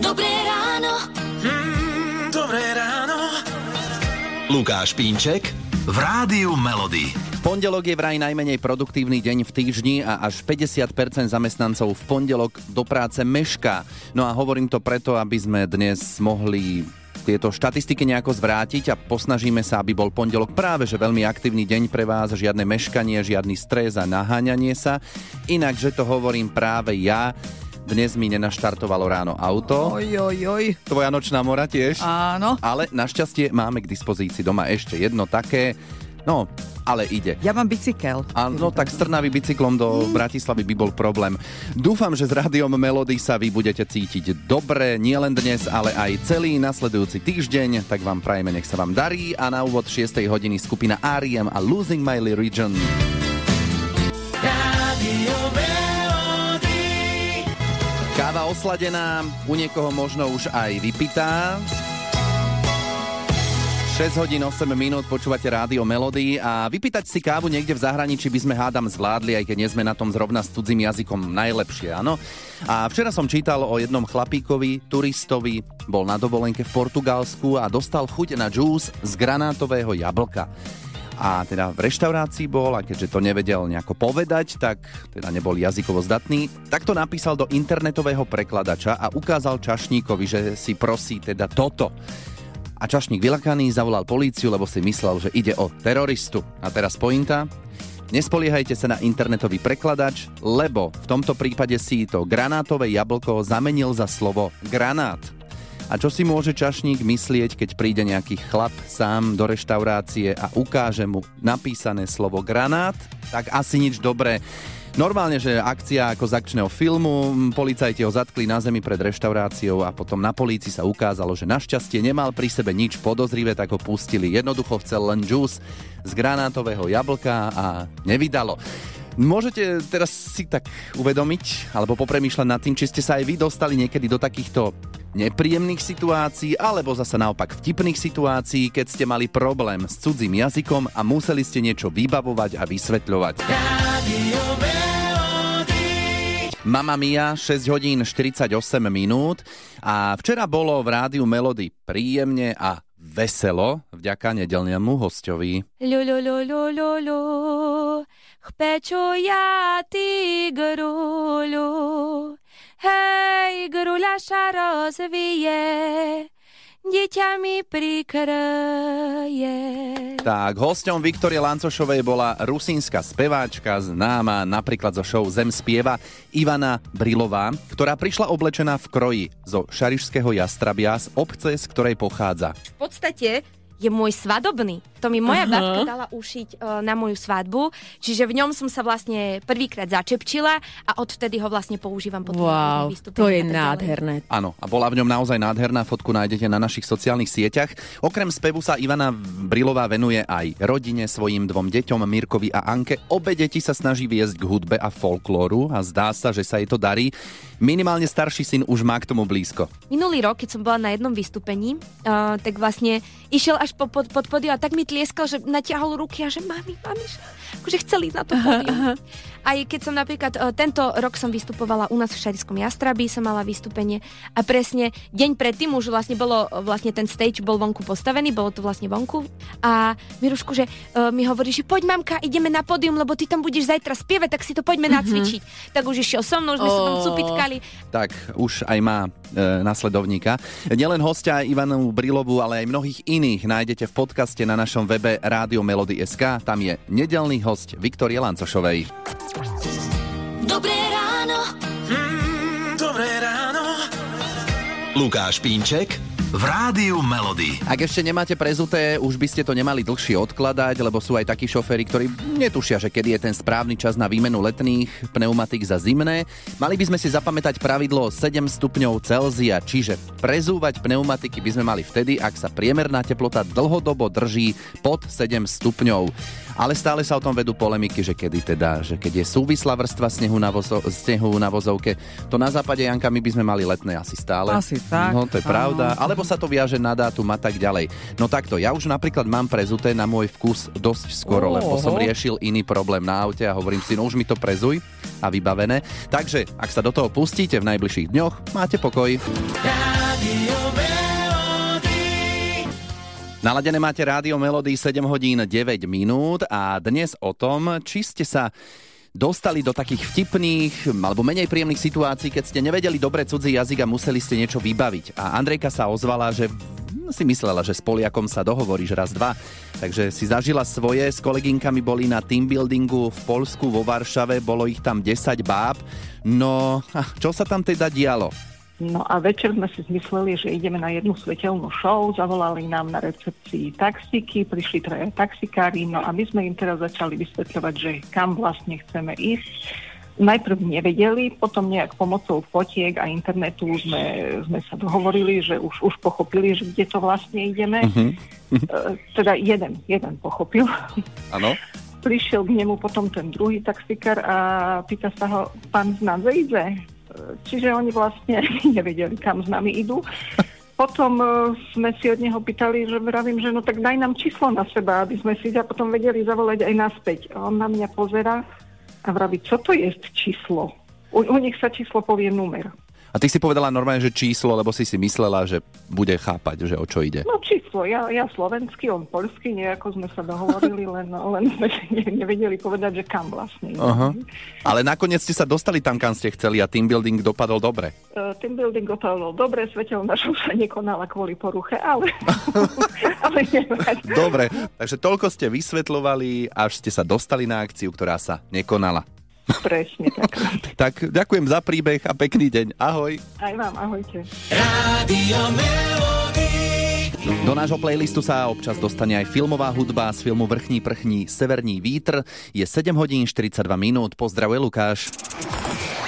Dobré ráno. Mm, dobré ráno. Lukáš Pínček v Rádiu Melody. Pondelok je vraj najmenej produktívny deň v týždni a až 50% zamestnancov v pondelok do práce mešká. No a hovorím to preto, aby sme dnes mohli tieto štatistiky nejako zvrátiť a posnažíme sa, aby bol pondelok práve že veľmi aktívny deň pre vás, žiadne meškanie, žiadny stres a naháňanie sa. Inak, že to hovorím práve ja, dnes mi nenaštartovalo ráno auto. Oj, oj, oj. Tvoja nočná mora tiež. Áno. Ale našťastie máme k dispozícii doma ešte jedno také, no, ale ide. Ja mám bicykel. Áno, tak s Trnavy bicyklom do Bratislavy by bol problém. Dúfam, že s Rádiom Melody sa vy budete cítiť dobre, nielen dnes, ale aj celý nasledujúci týždeň. Tak vám prajeme, nech sa vám darí. A na úvod 6. hodiny skupina R.E.M. a Losing My Religion. Osladená, u niekoho možno už aj vypitá. 6 hodín 8 minút počúvate rádio Melody a vypýtať si kávu niekde v zahraničí by sme hádam zvládli, aj keď nie sme na tom zrovna s cudzím jazykom najlepšie, áno. A včera som čítal o jednom chlapíkovi, turistovi, bol na dovolenke v Portugalsku a dostal chuť na džús z granátového jablka. A teda v reštaurácii bol a keďže to nevedel nejako povedať, tak teda nebol jazykovo zdatný, tak to napísal do internetového prekladača a ukázal čašníkovi, že si prosí teda toto a čašník vylakaný zavolal políciu, lebo si myslel, že ide o teroristu. A teraz pointa. Nespoliehajte sa na internetový prekladač, lebo v tomto prípade si to granátové jablko zamenil za slovo granát. A čo si môže čašník myslieť, keď príde nejaký chlap sám do reštaurácie a ukáže mu napísané slovo granát? Tak asi nič dobré. Normálne, že akcia ako z akčného filmu, policajti ho zatkli na zemi pred reštauráciou a potom na polícii sa ukázalo, že našťastie nemal pri sebe nič podozrivé, tak ho pustili. Jednoducho chcel len džús z granátového jablka a nevydalo. Môžete teraz si tak uvedomiť alebo popremýšľať nad tým, či ste sa aj vy dostali niekedy do takýchto nepríjemných situácií alebo zase naopak vtipných situácií, keď ste mali problém s cudzím jazykom a museli ste niečo vybavovať a vysvetľovať. Mama Mia, 6 hodín 48 minút. A včera bolo v rádiu Melody príjemne a veselo. Vďaka nedelnému hostovi. Ľuľuľuľuľuľu, chpeču ja tigruľu, Hej, gruľaša rozvije, dieťa mi prikrje. Tak, hosťom Viktorie Lancošovej bola rusínska speváčka, známa napríklad zo show Zem spieva, Ivana Brilová, ktorá prišla oblečená v kroji zo šarišského jastrabia z obce, z ktorej pochádza. V podstate je môj svadobný. To mi moja Aha. babka dala ušiť uh, na moju svadbu, čiže v ňom som sa vlastne prvýkrát začepčila a odvtedy ho vlastne používam potom Wow, to je nádherné. Áno, a bola v ňom naozaj nádherná, fotku nájdete na našich sociálnych sieťach. Okrem spevu sa Ivana Brilová venuje aj rodine, svojim dvom deťom, Mirkovi a Anke. Obe deti sa snaží viesť k hudbe a folklóru a zdá sa, že sa jej to darí. Minimálne starší syn už má k tomu blízko. Minulý rok, keď som bola na jednom vystúpení, uh, tak vlastne išiel až po, pod, pod pódium a tak mi tlieskal, že natiahol ruky a že mami, mami, že akože chcel ísť na to pódium. Aj keď som napríklad uh, tento rok som vystupovala u nás v Šariskom Jastrabí, som mala vystúpenie a presne deň predtým už vlastne bolo, vlastne ten stage bol vonku postavený, bolo to vlastne vonku a Mirušku, že uh, mi hovorí, že poď mamka, ideme na pódium, lebo ty tam budeš zajtra spievať, tak si to poďme nacvičiť. Tak už išiel so mnou, už sme sa tam cupitkali Tak už aj má e, nasledovníka. Nielen hostia Ivanu Brilovú, ale aj mnohých iných nájdete v podcaste na našom webe Rádio Melody.sk. Tam je nedelný host Viktorie Lancošovej. Dobré ráno. Mm, dobré ráno. Lukáš Pínček v Rádiu Melody. Ak ešte nemáte prezuté, už by ste to nemali dlhšie odkladať, lebo sú aj takí šoféry, ktorí netušia, že kedy je ten správny čas na výmenu letných pneumatik za zimné. Mali by sme si zapamätať pravidlo 7 stupňov Celzia, čiže prezúvať pneumatiky by sme mali vtedy, ak sa priemerná teplota dlhodobo drží pod 7 stupňov. Ale stále sa o tom vedú polemiky, že kedy teda, že keď je súvislá vrstva snehu na, vozo, snehu na vozovke, to na západe Janka my by sme mali letné asi stále. Asi tak. No to je áno. pravda. Alebo sa to viaže na dátum a tak ďalej. No takto, ja už napríklad mám prezuté na môj vkus dosť skoro, Oho. lebo som riešil iný problém na aute a hovorím si, no už mi to prezuj a vybavené. Takže, ak sa do toho pustíte v najbližších dňoch, máte pokoj. Melody. Naladené máte rádio Melody 7 hodín 9 minút a dnes o tom, či ste sa dostali do takých vtipných alebo menej príjemných situácií, keď ste nevedeli dobre cudzí jazyk a museli ste niečo vybaviť. A Andrejka sa ozvala, že hm, si myslela, že s Poliakom sa dohovoríš raz, dva. Takže si zažila svoje, s koleginkami boli na team buildingu v Polsku, vo Varšave, bolo ich tam 10 báb. No, čo sa tam teda dialo? No a večer sme si zmysleli, že ideme na jednu svetelnú show, zavolali nám na recepcii taxíky, prišli traja taxikári, no a my sme im teraz začali vysvetľovať, že kam vlastne chceme ísť. Najprv nevedeli, potom nejak pomocou fotiek a internetu sme, sme sa dohovorili, že už, už pochopili, že kde to vlastne ideme. E, teda jeden, jeden pochopil. Áno? Prišiel k nemu potom ten druhý taxikár a pýta sa ho, pán Znadze ide? E, Čiže oni vlastne nevedeli, kam s nami idú. Potom e, sme si od neho pýtali, že vravím, že no tak daj nám číslo na seba, aby sme si ťa potom vedeli zavolať aj naspäť. A on na mňa pozera a vraví, čo to je číslo? U, u nich sa číslo povie numer. A ty si povedala normálne, že číslo, lebo si si myslela, že bude chápať, že o čo ide. No číslo, ja, ja slovenský, on polský, nejako sme sa dohovorili, len, len sme nevedeli povedať, že kam vlastne. Aha. Ale nakoniec ste sa dostali tam, kam ste chceli a team building dopadol dobre. Uh, team building dopadol dobre, svetelná show sa nekonala kvôli poruche, ale, ale. Dobre, takže toľko ste vysvetľovali, až ste sa dostali na akciu, ktorá sa nekonala. Presne tak. Tak ďakujem za príbeh a pekný deň. Ahoj. Aj vám, ahojte. Rádio. Do nášho playlistu sa občas dostane aj filmová hudba z filmu Vrchní prchní Severní vítr. Je 7 hodín 42 minút. Pozdravuje Lukáš.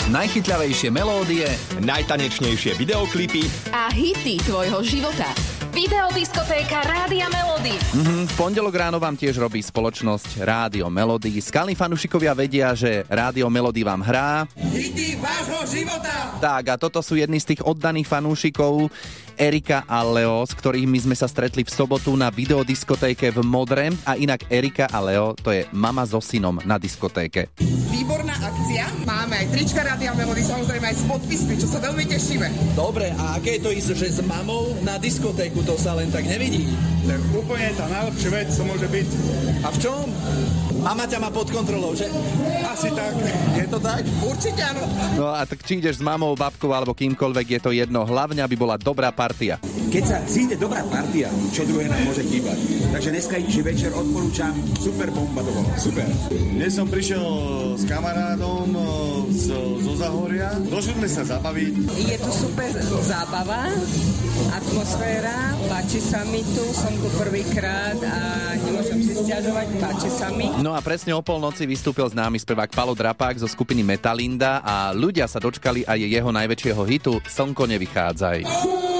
Najchytľavejšie melódie najtanečnejšie videoklipy a hity tvojho života. Videodiskotéka Rádia Melody. Mhm, v pondelok ráno vám tiež robí spoločnosť Rádio Melody. Skalní fanúšikovia vedia, že Rádio Melody vám hrá. Hity vášho života. Tak a toto sú jedni z tých oddaných fanúšikov Erika a Leo, s ktorými sme sa stretli v sobotu na videodiskotéke v Modre. A inak Erika a Leo, to je mama so synom na diskotéke. Výborná akcia. Máme aj trička Rádia Melody, samozrejme aj s podpismi, čo sa veľmi tešíme. Dobre, a aké je to ísť, že s mamou na diskotéku to sa len tak nevidí? Je úplne tá najlepšia vec, čo môže byť. A v čom? Mama ťa má pod kontrolou, že? Asi tak. Je to tak? Určite áno. No a tak či ideš s mamou, babkou alebo kýmkoľvek, je to jedno. Hlavne, aby bola dobrá partia. Keď sa zíde dobrá partia, čo druhé nám môže chýbať. Takže dneskajší večer odporúčam, super bomba to bolo, super. Dnes som prišiel s kamarádom z, zo Zahoria. Došli sme sa zabaviť. Je tu super zábava, atmosféra, páči sa mi tu, som tu prvýkrát a nemôžem si stiažovať, páči sa mi. No a presne o polnoci vystúpil s námi spevák Palo Drapák zo skupiny Metalinda a ľudia sa dočkali aj jeho najväčšieho hitu Slnko nevychádzaj.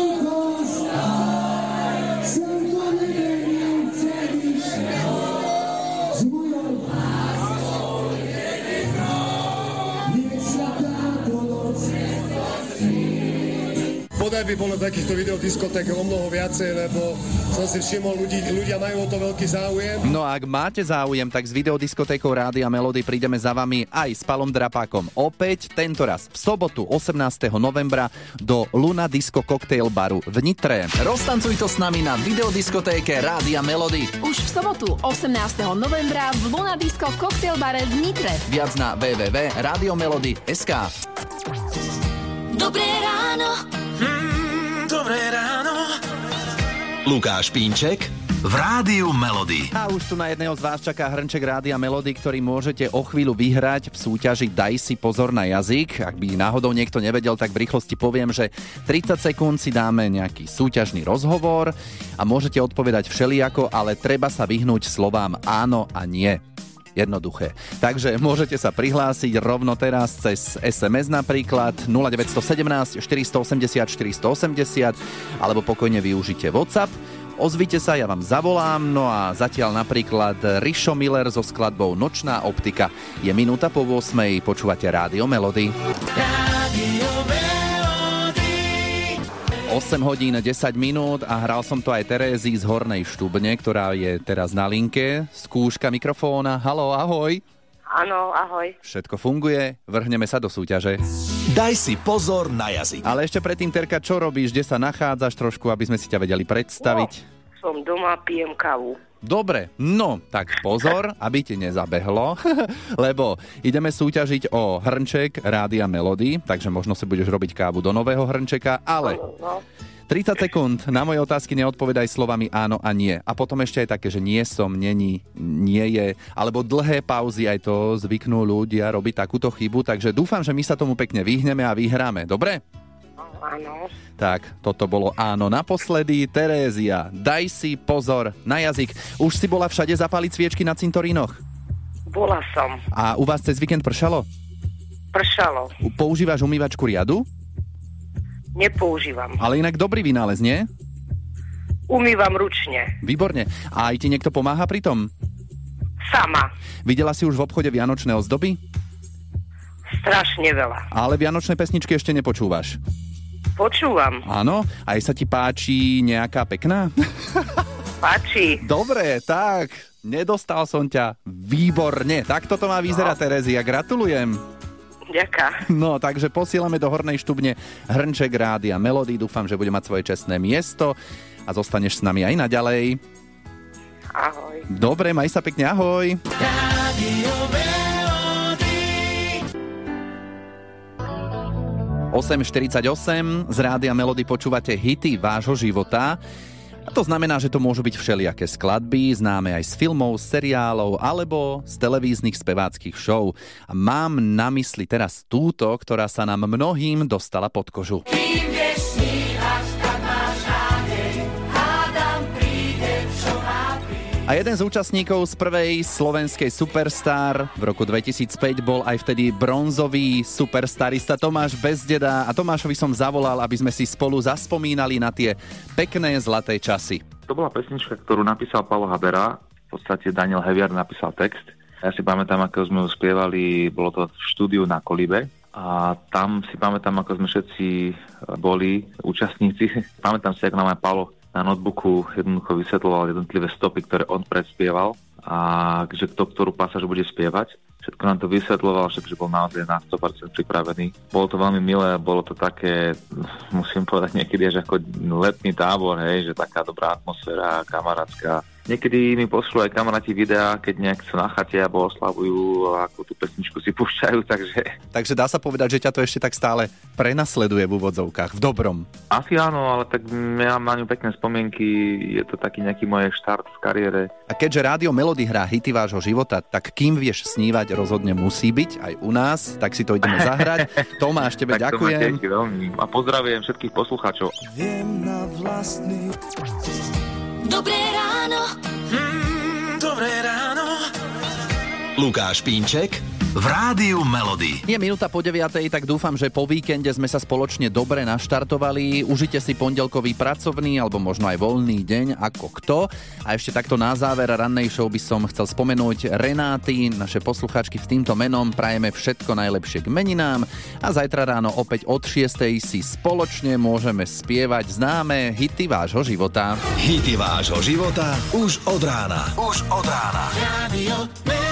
By bolo takýchto videodiskoték o mnoho viacej, lebo som si všimol, ľudí, ľudia majú o to veľký záujem. No a ak máte záujem, tak s videodiskotékou Rádia Melody prídeme za vami aj s Palom Drapákom. Opäť tento raz v sobotu 18. novembra do Luna Disco Cocktail Baru v Nitre. Roztancuj to s nami na videodiskotéke Rádia Melody. Už v sobotu 18. novembra v Luna Disco Cocktail Bare v Nitre. Viac na www.radiomelody.sk Dobré ráno. Lukáš Pínček v Rádiu Melody. A už tu na jedného z vás čaká hrnček Rádia Melody, ktorý môžete o chvíľu vyhrať v súťaži Daj si pozor na jazyk. Ak by náhodou niekto nevedel, tak v rýchlosti poviem, že 30 sekúnd si dáme nejaký súťažný rozhovor a môžete odpovedať všelijako, ale treba sa vyhnúť slovám áno a nie. Jednoduché. Takže môžete sa prihlásiť rovno teraz cez SMS napríklad 0917 480 480 alebo pokojne využite WhatsApp. Ozvite sa, ja vám zavolám, no a zatiaľ napríklad Rišo Miller so skladbou Nočná optika. Je minúta po 8. počúvate Rádio Melody. Rádio 8 hodín 10 minút a hral som to aj Terézy z Hornej Štubne, ktorá je teraz na linke. Skúška mikrofóna. Halo, ahoj. Áno, ahoj. Všetko funguje, vrhneme sa do súťaže. Daj si pozor na jazyk. Ale ešte predtým, Terka, čo robíš, kde sa nachádzaš trošku, aby sme si ťa vedeli predstaviť? No, som doma, pijem kávu. Dobre, no, tak pozor, aby ti nezabehlo, lebo ideme súťažiť o hrnček Rádia Melody, takže možno si budeš robiť kávu do nového hrnčeka, ale... No, 30 sekúnd, na moje otázky neodpovedaj slovami áno a nie. A potom ešte aj také, že nie som, není, nie je, alebo dlhé pauzy, aj to zvyknú ľudia robiť takúto chybu, takže dúfam, že my sa tomu pekne vyhneme a vyhráme. Dobre? Áno. Tak, toto bolo áno naposledy. Terézia, daj si pozor na jazyk. Už si bola všade zapáliť sviečky na cintorínoch? Bola som. A u vás cez víkend pršalo? Pršalo. Používaš umývačku riadu? Nepoužívam. Ale inak dobrý vynález, nie? Umývam ručne. Výborne. A aj ti niekto pomáha pri tom? Sama. Videla si už v obchode vianočné ozdoby? Strašne veľa. Ale vianočné pesničky ešte nepočúvaš. Počúvam. Áno? Aj sa ti páči nejaká pekná? Páči. Dobre, tak. Nedostal som ťa. Výborne. Tak toto má vyzerať, no. Terezia. Gratulujem. Ďaká. No, takže posielame do Hornej štubne hrnček rádia Melody. Dúfam, že bude mať svoje čestné miesto a zostaneš s nami aj naďalej. Ahoj. Dobre, maj sa pekne, ahoj. Rádio 8.48 z Rádia Melody počúvate hity vášho života. A to znamená, že to môžu byť všelijaké skladby, známe aj z filmov, seriálov alebo z televíznych speváckých show. A mám na mysli teraz túto, ktorá sa nám mnohým dostala pod kožu. Kým A jeden z účastníkov z prvej slovenskej Superstar v roku 2005 bol aj vtedy bronzový superstarista Tomáš Bezdeda a Tomášovi som zavolal, aby sme si spolu zaspomínali na tie pekné zlaté časy. To bola pesnička, ktorú napísal Paolo Habera, v podstate Daniel Heviar napísal text. Ja si pamätám, ako sme ju spievali, bolo to v štúdiu na Kolibe a tam si pamätám, ako sme všetci boli účastníci. pamätám si, ako nám aj Paolo na notebooku jednoducho vysvetloval jednotlivé stopy, ktoré on predspieval a že kto ktorú pasáž bude spievať. Všetko nám to vysvetloval, že bol naozaj na 100% pripravený. Bolo to veľmi milé, bolo to také, musím povedať niekedy až ako letný tábor, hej, že taká dobrá atmosféra, kamarátska. Niekedy mi pošlú aj kamaráti videá, keď nejak sú na chate alebo oslavujú, ako tú pesničku si púšťajú, takže... Takže dá sa povedať, že ťa to ešte tak stále prenasleduje v úvodzovkách, v dobrom. Asi áno, ale tak ja mám na ňu pekné spomienky, je to taký nejaký môj štart v kariére. A keďže Rádio Melody hrá hity vášho života, tak kým vieš snívať, rozhodne musí byť aj u nás, tak si to ideme zahrať. Tomáš, tebe tak ďakujem. Veľmi. A pozdravujem všetkých poslucháčov. Viem na vlastný... Dobré ráno. Mm, dobré ráno. Lukáš Pínček v Rádiu Melody. Je minúta po 9, tak dúfam, že po víkende sme sa spoločne dobre naštartovali. Užite si pondelkový pracovný alebo možno aj voľný deň ako kto. A ešte takto na záver rannej show by som chcel spomenúť Renáty, naše posluchačky v týmto menom. Prajeme všetko najlepšie k meninám a zajtra ráno opäť od 6 si spoločne môžeme spievať známe hity vášho života. Hity vášho života už od rána. Už od rána. Rádio Melody.